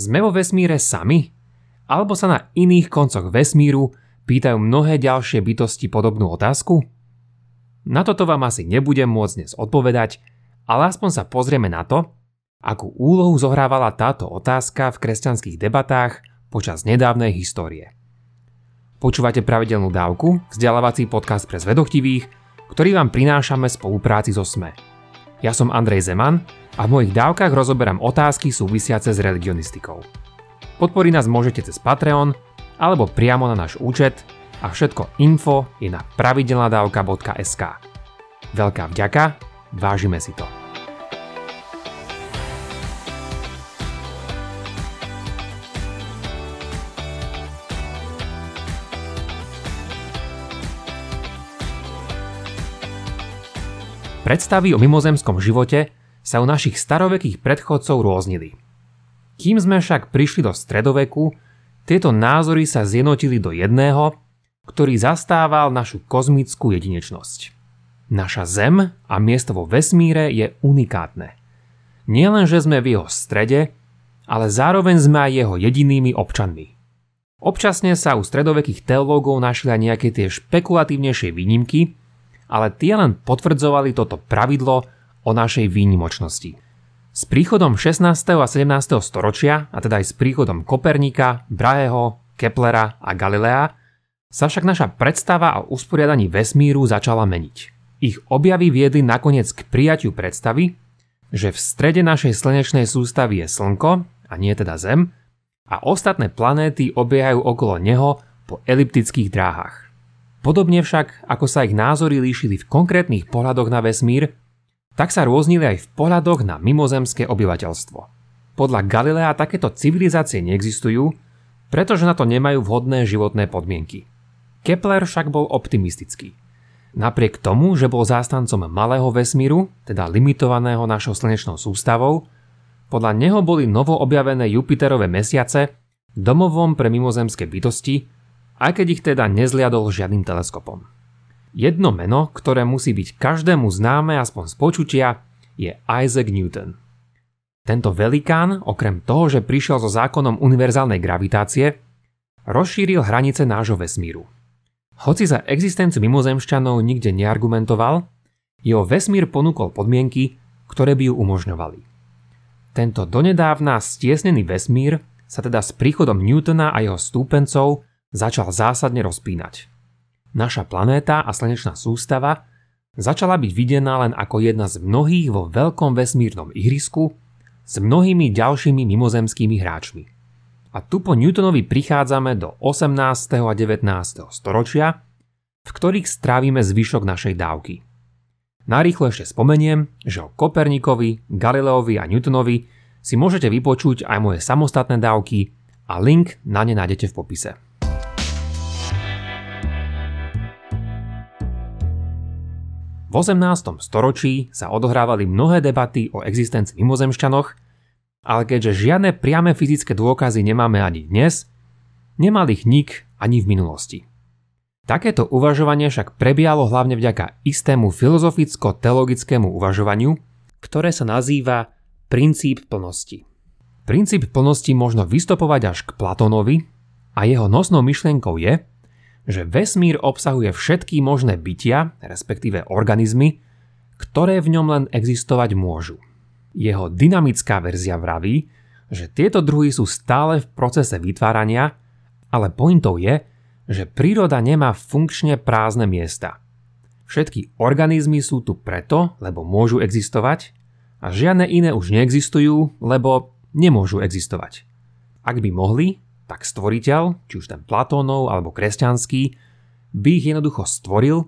Sme vo vesmíre sami? Alebo sa na iných koncoch vesmíru pýtajú mnohé ďalšie bytosti podobnú otázku? Na toto vám asi nebudem môcť dnes odpovedať, ale aspoň sa pozrieme na to, akú úlohu zohrávala táto otázka v kresťanských debatách počas nedávnej histórie. Počúvate pravidelnú dávku, vzdelávací podcast pre zvedochtivých, ktorý vám prinášame spolupráci so SME. Ja som Andrej Zeman a v mojich dávkach rozoberám otázky súvisiace s religionistikou. Podporiť nás môžete cez Patreon alebo priamo na náš účet a všetko info je na pravidelnadavka.sk. Veľká vďaka, vážime si to. Predstavy o mimozemskom živote sa u našich starovekých predchodcov rôznili. Kým sme však prišli do stredoveku, tieto názory sa zjednotili do jedného, ktorý zastával našu kozmickú jedinečnosť. Naša Zem a miesto vo vesmíre je unikátne. Nielen, že sme v jeho strede, ale zároveň sme aj jeho jedinými občanmi. Občasne sa u stredovekých teológov našli aj nejaké tie špekulatívnejšie výnimky, ale tie len potvrdzovali toto pravidlo o našej výnimočnosti. S príchodom 16. a 17. storočia, a teda aj s príchodom Kopernika, Braheho, Keplera a Galilea, sa však naša predstava o usporiadaní vesmíru začala meniť. Ich objavy viedli nakoniec k prijatiu predstavy, že v strede našej slnečnej sústavy je Slnko, a nie teda Zem, a ostatné planéty obiehajú okolo neho po eliptických dráhach. Podobne však, ako sa ich názory líšili v konkrétnych pohľadoch na vesmír, tak sa rôznili aj v pohľadoch na mimozemské obyvateľstvo. Podľa Galilea takéto civilizácie neexistujú, pretože na to nemajú vhodné životné podmienky. Kepler však bol optimistický. Napriek tomu, že bol zástancom malého vesmíru, teda limitovaného našou slnečnou sústavou, podľa neho boli novo objavené Jupiterové mesiace domovom pre mimozemské bytosti, aj keď ich teda nezliadol žiadnym teleskopom. Jedno meno, ktoré musí byť každému známe aspoň z počutia, je Isaac Newton. Tento velikán, okrem toho, že prišiel so zákonom univerzálnej gravitácie, rozšíril hranice nášho vesmíru. Hoci za existenciu mimozemšťanov nikde neargumentoval, jeho vesmír ponúkol podmienky, ktoré by ju umožňovali. Tento donedávna stiesnený vesmír sa teda s príchodom Newtona a jeho stúpencov začal zásadne rozpínať. Naša planéta a slnečná sústava začala byť videná len ako jedna z mnohých vo veľkom vesmírnom ihrisku s mnohými ďalšími mimozemskými hráčmi. A tu po Newtonovi prichádzame do 18. a 19. storočia, v ktorých strávime zvyšok našej dávky. Narýchlo ešte spomeniem, že o Kopernikovi, Galileovi a Newtonovi si môžete vypočuť aj moje samostatné dávky a link na ne nájdete v popise. V 18. storočí sa odohrávali mnohé debaty o existencii mimozemšťanoch, ale keďže žiadne priame fyzické dôkazy nemáme ani dnes, nemal ich nik ani v minulosti. Takéto uvažovanie však prebiehalo hlavne vďaka istému filozoficko-teologickému uvažovaniu, ktoré sa nazýva princíp plnosti. Princíp plnosti možno vystopovať až k Platónovi a jeho nosnou myšlienkou je, že vesmír obsahuje všetky možné bytia, respektíve organizmy, ktoré v ňom len existovať môžu. Jeho dynamická verzia vraví, že tieto druhy sú stále v procese vytvárania, ale pointou je, že príroda nemá funkčne prázdne miesta. Všetky organizmy sú tu preto, lebo môžu existovať a žiadne iné už neexistujú, lebo nemôžu existovať. Ak by mohli, tak stvoriteľ, či už ten Platónov alebo kresťanský, by ich jednoducho stvoril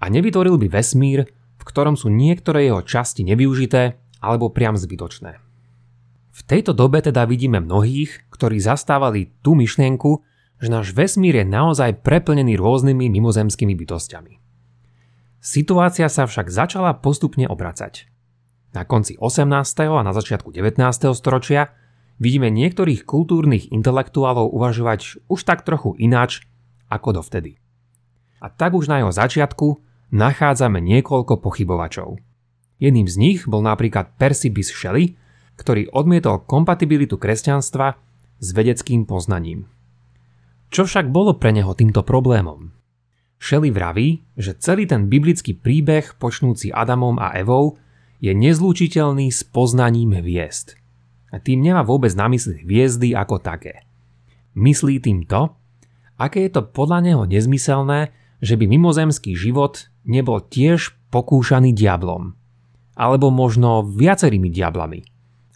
a nevytvoril by vesmír, v ktorom sú niektoré jeho časti nevyužité alebo priam zbytočné. V tejto dobe teda vidíme mnohých, ktorí zastávali tú myšlienku, že náš vesmír je naozaj preplnený rôznymi mimozemskými bytostiami. Situácia sa však začala postupne obracať. Na konci 18. a na začiatku 19. storočia vidíme niektorých kultúrnych intelektuálov uvažovať už tak trochu ináč ako dovtedy. A tak už na jeho začiatku nachádzame niekoľko pochybovačov. Jedným z nich bol napríklad Percy Bysshe Shelley, ktorý odmietol kompatibilitu kresťanstva s vedeckým poznaním. Čo však bolo pre neho týmto problémom? Shelley vraví, že celý ten biblický príbeh počnúci Adamom a Evou je nezlúčiteľný s poznaním hviezd. Tým nemá vôbec na mysli hviezdy ako také. Myslí tým to, aké je to podľa neho nezmyselné, že by mimozemský život nebol tiež pokúšaný diablom. Alebo možno viacerými diablami.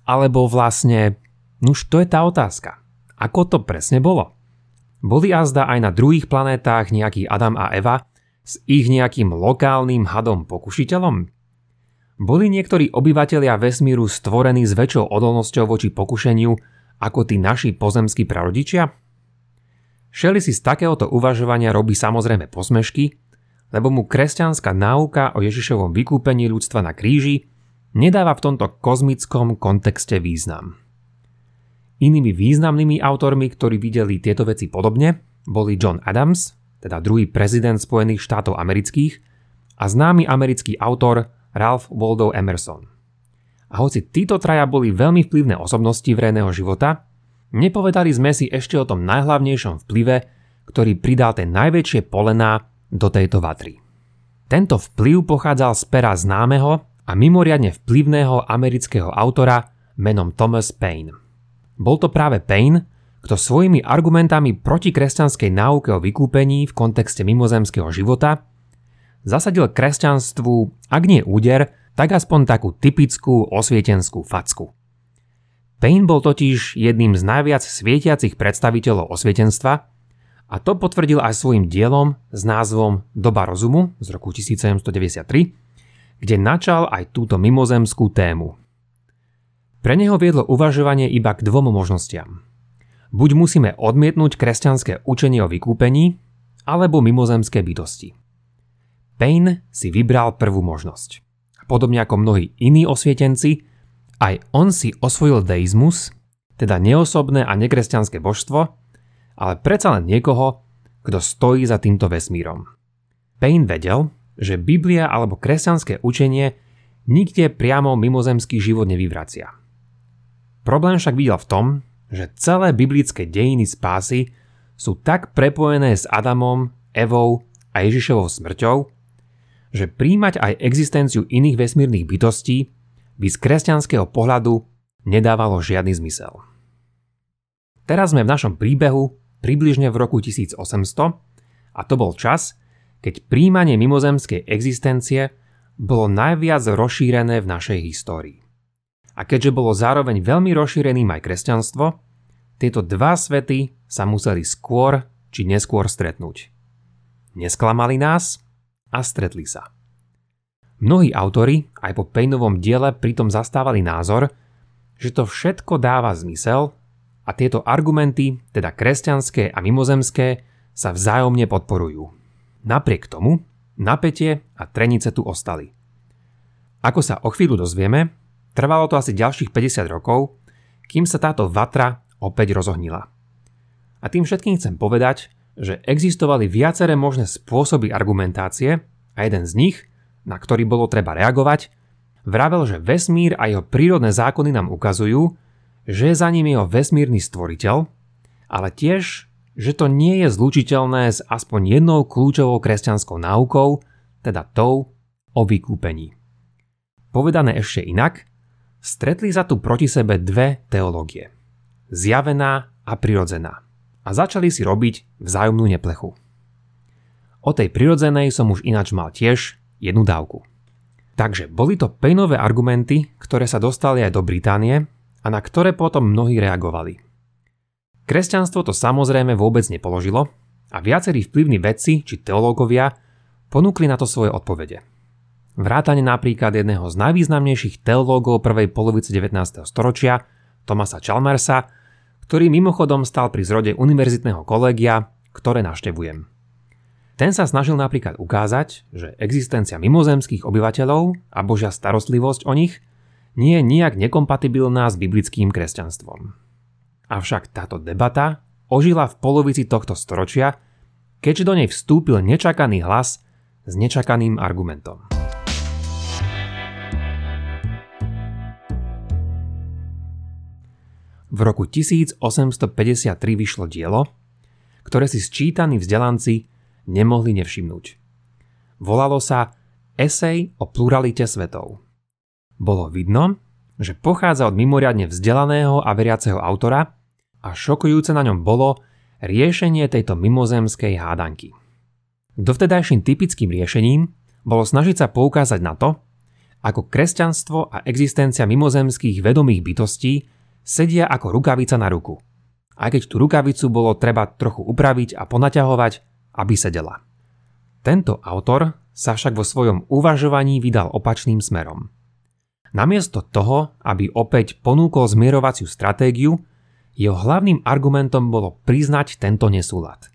Alebo vlastne, nuž to je tá otázka. Ako to presne bolo? Boli azda aj na druhých planetách nejaký Adam a Eva s ich nejakým lokálnym hadom pokušiteľom? Boli niektorí obyvatelia vesmíru stvorení s väčšou odolnosťou voči pokušeniu ako tí naši pozemskí prarodičia? Shelley si z takéhoto uvažovania robí samozrejme posmešky, lebo mu kresťanská náuka o Ježišovom vykúpení ľudstva na kríži nedáva v tomto kozmickom kontexte význam. Inými významnými autormi, ktorí videli tieto veci podobne, boli John Adams, teda druhý prezident Spojených štátov amerických, a známy americký autor Ralph Waldo Emerson. A hoci títo traja boli veľmi vplyvné osobnosti verejného života, nepovedali sme si ešte o tom najhlavnejšom vplyve, ktorý pridal ten najväčšie polená do tejto vatry. Tento vplyv pochádzal z pera známeho a mimoriadne vplyvného amerického autora menom Thomas Paine. Bol to práve Paine, kto svojimi argumentami proti kresťanskej náuke o vykúpení v kontexte mimozemského života zasadil kresťanstvu, ak nie úder, tak aspoň takú typickú osvietenskú facku. Payne bol totiž jedným z najviac svietiacich predstaviteľov osvietenstva a to potvrdil aj svojim dielom s názvom Doba rozumu z roku 1793, kde načal aj túto mimozemskú tému. Pre neho viedlo uvažovanie iba k dvom možnostiam. Buď musíme odmietnúť kresťanské učenie o vykúpení, alebo mimozemské bytosti. Payne si vybral prvú možnosť. Podobne ako mnohí iní osvietenci, aj on si osvojil deizmus, teda neosobné a nekresťanské božstvo, ale predsa len niekoho, kto stojí za týmto vesmírom. Payne vedel, že Biblia alebo kresťanské učenie nikde priamo mimozemský život nevyvracia. Problém však videl v tom, že celé biblické dejiny spásy sú tak prepojené s Adamom, Evou a Ježišovou smrťou, že príjmať aj existenciu iných vesmírnych bytostí by z kresťanského pohľadu nedávalo žiadny zmysel. Teraz sme v našom príbehu približne v roku 1800 a to bol čas, keď príjmanie mimozemskej existencie bolo najviac rozšírené v našej histórii. A keďže bolo zároveň veľmi rozšíreným aj kresťanstvo, tieto dva svety sa museli skôr či neskôr stretnúť. Nesklamali nás a stretli sa. Mnohí autory aj po Paynovom diele pritom zastávali názor, že to všetko dáva zmysel a tieto argumenty, teda kresťanské a mimozemské, sa vzájomne podporujú. Napriek tomu, napätie a trenice tu ostali. Ako sa o chvíľu dozvieme, trvalo to asi ďalších 50 rokov, kým sa táto vatra opäť rozohnila. A tým všetkým chcem povedať, že existovali viaceré možné spôsoby argumentácie a jeden z nich, na ktorý bolo treba reagovať, vravel, že vesmír a jeho prírodné zákony nám ukazujú, že za ním jeho vesmírny stvoriteľ, ale tiež, že to nie je zlučiteľné s aspoň jednou kľúčovou kresťanskou náukou, teda tou o vykúpení. Povedané ešte inak, stretli sa tu proti sebe dve teológie. Zjavená a prirodzená a začali si robiť vzájomnú neplechu. O tej prirodzenej som už ináč mal tiež jednu dávku. Takže boli to pejnové argumenty, ktoré sa dostali aj do Británie a na ktoré potom mnohí reagovali. Kresťanstvo to samozrejme vôbec nepoložilo a viacerí vplyvní vedci či teológovia ponúkli na to svoje odpovede. Vrátane napríklad jedného z najvýznamnejších teológov prvej polovice 19. storočia, Thomasa Chalmersa, ktorý mimochodom stal pri zrode univerzitného kolégia, ktoré navštevujem. Ten sa snažil napríklad ukázať, že existencia mimozemských obyvateľov a Božia starostlivosť o nich nie je nijak nekompatibilná s biblickým kresťanstvom. Avšak táto debata ožila v polovici tohto storočia, keďže do nej vstúpil nečakaný hlas s nečakaným argumentom. V roku 1853 vyšlo dielo, ktoré si sčítaní vzdelanci nemohli nevšimnúť. Volalo sa Esej o pluralite svetov. Bolo vidno, že pochádza od mimoriadne vzdelaného a veriaceho autora a šokujúce na ňom bolo riešenie tejto mimozemskej hádanky. Dovtedajším typickým riešením bolo snažiť sa poukázať na to, ako kresťanstvo a existencia mimozemských vedomých bytostí sedia ako rukavica na ruku. Aj keď tú rukavicu bolo treba trochu upraviť a ponaťahovať, aby sedela. Tento autor sa však vo svojom uvažovaní vydal opačným smerom. Namiesto toho, aby opäť ponúkol zmierovaciu stratégiu, jeho hlavným argumentom bolo priznať tento nesúlad.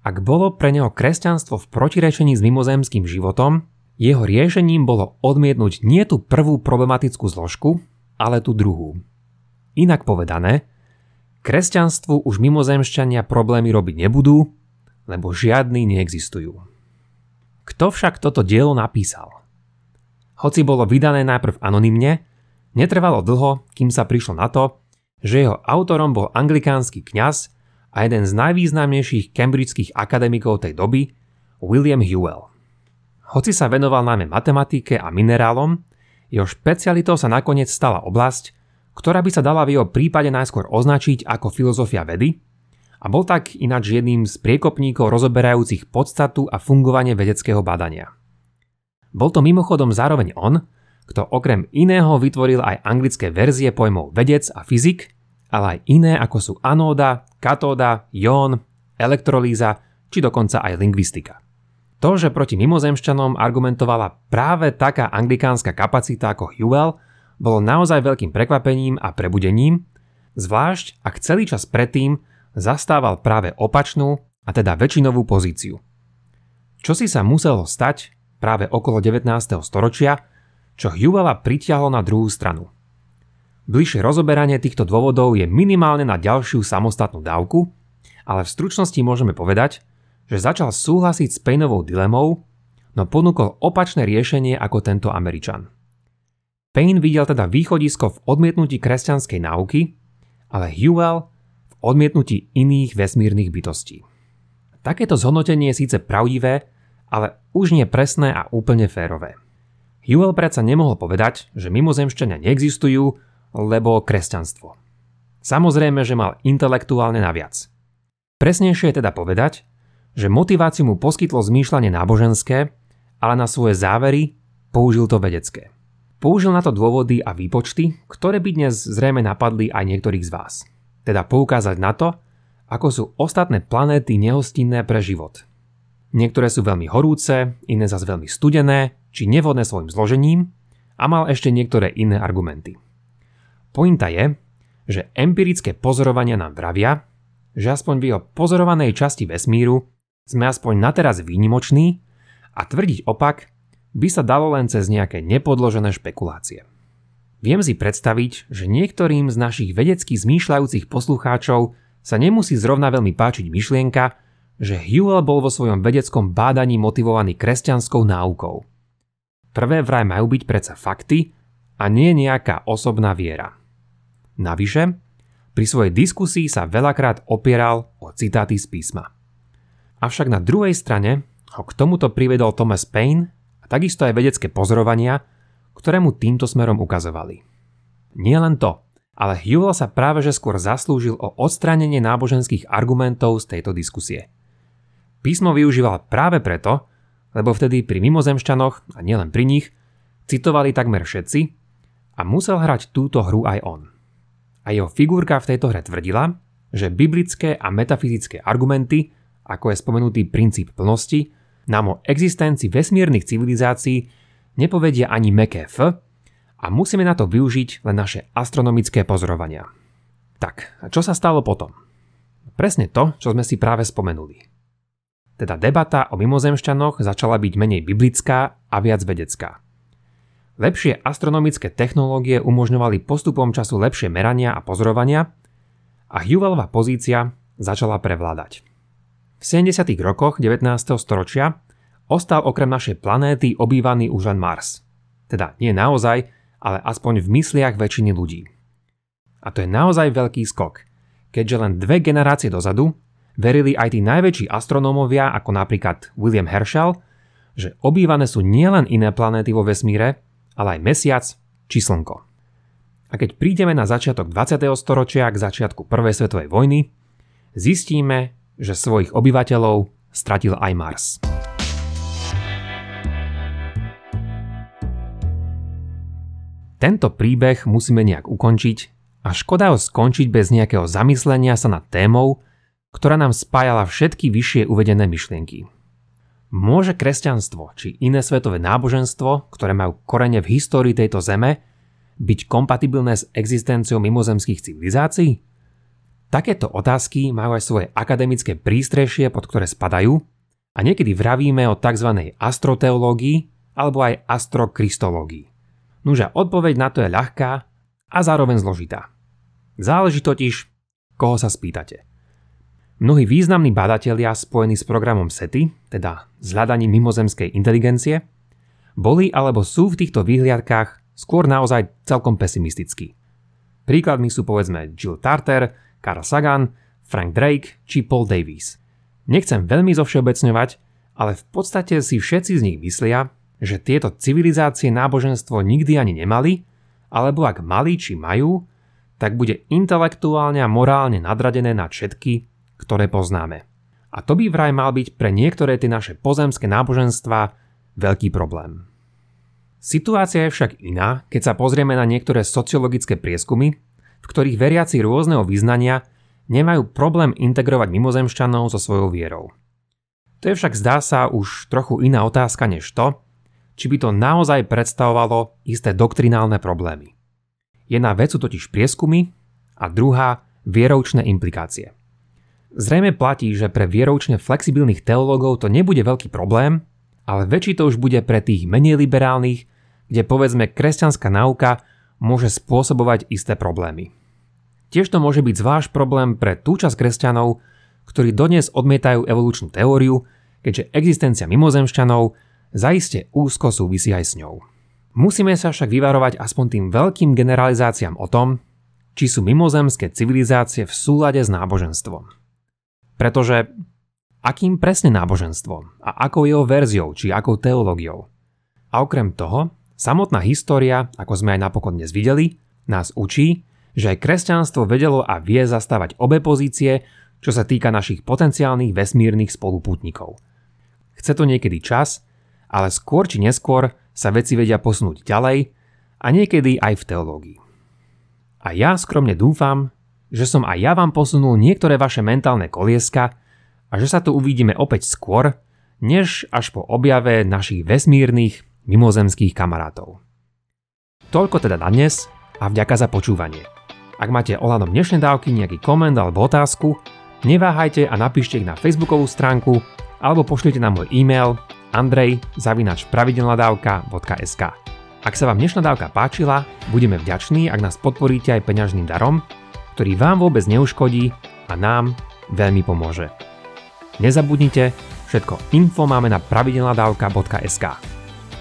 Ak bolo pre neho kresťanstvo v protirečení s mimozemským životom, jeho riešením bolo odmietnúť nie tú prvú problematickú zložku, ale tú druhú. Inak povedané, kresťanstvu už mimozemšťania problémy robiť nebudú, lebo žiadny neexistujú. Kto však toto dielo napísal? Hoci bolo vydané najprv anonymne, netrvalo dlho, kým sa prišlo na to, že jeho autorom bol anglikánsky kňaz a jeden z najvýznamnejších cambridgeských akademikov tej doby, William Hewell. Hoci sa venoval najmä matematike a minerálom, jeho špecialitou sa nakoniec stala oblasť, ktorá by sa dala v jeho prípade najskôr označiť ako filozofia vedy, a bol tak ináč jedným z priekopníkov rozoberajúcich podstatu a fungovanie vedeckého badania. Bol to mimochodom zároveň on, kto okrem iného vytvoril aj anglické verzie pojmov vedec a fyzik, ale aj iné ako sú anóda, katóda, jón, elektrolíza či dokonca aj lingvistika. To, že proti mimozemšťanom argumentovala práve taká anglikánska kapacita ako Hewell, bolo naozaj veľkým prekvapením a prebudením, zvlášť ak celý čas predtým zastával práve opačnú a teda väčšinovú pozíciu. Čo si sa muselo stať práve okolo 19. storočia, čo Hewella pritiahlo na druhú stranu. Bližšie rozoberanie týchto dôvodov je minimálne na ďalšiu samostatnú dávku, ale v stručnosti môžeme povedať, že začal súhlasiť s Payneovou dilemou, no ponúkol opačné riešenie ako tento Američan. Payne videl teda východisko v odmietnutí kresťanskej náuky, ale Hewell odmietnutí iných vesmírnych bytostí. Takéto zhodnotenie je síce pravdivé, ale už nie presné a úplne férové. Hewell predsa nemohol povedať, že mimozemšťania neexistujú, lebo kresťanstvo. Samozrejme, že mal intelektuálne naviac. Presnejšie je teda povedať, že motiváciu mu poskytlo zmýšľanie náboženské, ale na svoje závery použil to vedecké. Použil na to dôvody a výpočty, ktoré by dnes zrejme napadli aj niektorých z vás teda poukázať na to, ako sú ostatné planéty nehostinné pre život. Niektoré sú veľmi horúce, iné zase veľmi studené, či nevhodné svojim zložením a mal ešte niektoré iné argumenty. Pointa je, že empirické pozorovania nám vravia, že aspoň v jeho pozorovanej časti vesmíru sme aspoň na teraz výnimoční a tvrdiť opak by sa dalo len cez nejaké nepodložené špekulácie. Viem si predstaviť, že niektorým z našich vedecky zmýšľajúcich poslucháčov sa nemusí zrovna veľmi páčiť myšlienka, že Hewell bol vo svojom vedeckom bádaní motivovaný kresťanskou náukou. Prvé vraj majú byť predsa fakty a nie nejaká osobná viera. Navyše, pri svojej diskusii sa veľakrát opieral o citáty z písma. Avšak na druhej strane ho k tomuto privedol Thomas Paine takisto aj vedecké pozorovania, ktoré mu týmto smerom ukazovali. Nie len to, ale Hewell sa práve že skôr zaslúžil o odstránenie náboženských argumentov z tejto diskusie. Písmo využíval práve preto, lebo vtedy pri mimozemšťanoch, a nielen pri nich, citovali takmer všetci a musel hrať túto hru aj on. A jeho figurka v tejto hre tvrdila, že biblické a metafyzické argumenty, ako je spomenutý princíp plnosti, nám o existencii vesmírnych civilizácií nepovedia ani meké F a musíme na to využiť len naše astronomické pozorovania. Tak, čo sa stalo potom? Presne to, čo sme si práve spomenuli. Teda debata o mimozemšťanoch začala byť menej biblická a viac vedecká. Lepšie astronomické technológie umožňovali postupom času lepšie merania a pozorovania a Hewellová pozícia začala prevládať. V 70. rokoch 19. storočia ostal okrem našej planéty obývaný už len Mars. Teda nie naozaj, ale aspoň v mysliach väčšiny ľudí. A to je naozaj veľký skok, keďže len dve generácie dozadu verili aj tí najväčší astronómovia ako napríklad William Herschel, že obývané sú nielen iné planéty vo vesmíre, ale aj mesiac či slnko. A keď prídeme na začiatok 20. storočia k začiatku Prvej svetovej vojny, zistíme, že svojich obyvateľov stratil aj Mars. Tento príbeh musíme nejak ukončiť a škoda ho skončiť bez nejakého zamyslenia sa nad témou, ktorá nám spájala všetky vyššie uvedené myšlienky. Môže kresťanstvo či iné svetové náboženstvo, ktoré majú korene v histórii tejto zeme, byť kompatibilné s existenciou mimozemských civilizácií? Takéto otázky majú aj svoje akademické prístrešie, pod ktoré spadajú a niekedy vravíme o tzv. astroteológii alebo aj astrokristológii. Nuža odpoveď na to je ľahká a zároveň zložitá. Záleží totiž, koho sa spýtate. Mnohí významní badatelia spojení s programom SETI, teda s hľadaním mimozemskej inteligencie, boli alebo sú v týchto výhliadkách skôr naozaj celkom pesimistickí. Príkladmi sú povedzme Jill Tarter, Carl Sagan, Frank Drake či Paul Davies. Nechcem veľmi zovšeobecňovať, ale v podstate si všetci z nich myslia, že tieto civilizácie náboženstvo nikdy ani nemali, alebo ak mali či majú, tak bude intelektuálne a morálne nadradené na všetky, ktoré poznáme. A to by vraj mal byť pre niektoré tie naše pozemské náboženstva veľký problém. Situácia je však iná, keď sa pozrieme na niektoré sociologické prieskumy, v ktorých veriaci rôzneho vyznania nemajú problém integrovať mimozemšťanov so svojou vierou. To je však zdá sa už trochu iná otázka než to, či by to naozaj predstavovalo isté doktrinálne problémy. Jedna vec sú totiž prieskumy a druhá vieroučné implikácie. Zrejme platí, že pre vieroučne flexibilných teológov to nebude veľký problém, ale väčší to už bude pre tých menej liberálnych, kde povedzme kresťanská nauka môže spôsobovať isté problémy. Tiež to môže byť zvlášť problém pre tú časť kresťanov, ktorí dodnes odmietajú evolučnú teóriu, keďže existencia mimozemšťanov zaiste úzko súvisí aj s ňou. Musíme sa však vyvarovať aspoň tým veľkým generalizáciám o tom, či sú mimozemské civilizácie v súlade s náboženstvom. Pretože akým presne náboženstvom a akou jeho verziou či akou teológiou. A okrem toho, samotná história, ako sme aj napokon dnes videli, nás učí, že aj kresťanstvo vedelo a vie zastávať obe pozície, čo sa týka našich potenciálnych vesmírnych spolupútnikov. Chce to niekedy čas, ale skôr či neskôr sa veci vedia posunúť ďalej a niekedy aj v teológii. A ja skromne dúfam, že som aj ja vám posunul niektoré vaše mentálne kolieska a že sa tu uvidíme opäť skôr, než až po objave našich vesmírnych mimozemských kamarátov. Toľko teda na dnes a vďaka za počúvanie. Ak máte ohľadom dnešnej dávky nejaký koment alebo otázku, neváhajte a napíšte ich na facebookovú stránku alebo pošlite na môj e-mail andrej.pravidelnadavka.sk Ak sa vám dnešná dávka páčila, budeme vďační, ak nás podporíte aj peňažným darom, ktorý vám vôbec neuškodí a nám veľmi pomôže. Nezabudnite, všetko info máme na pravidelnadavka.sk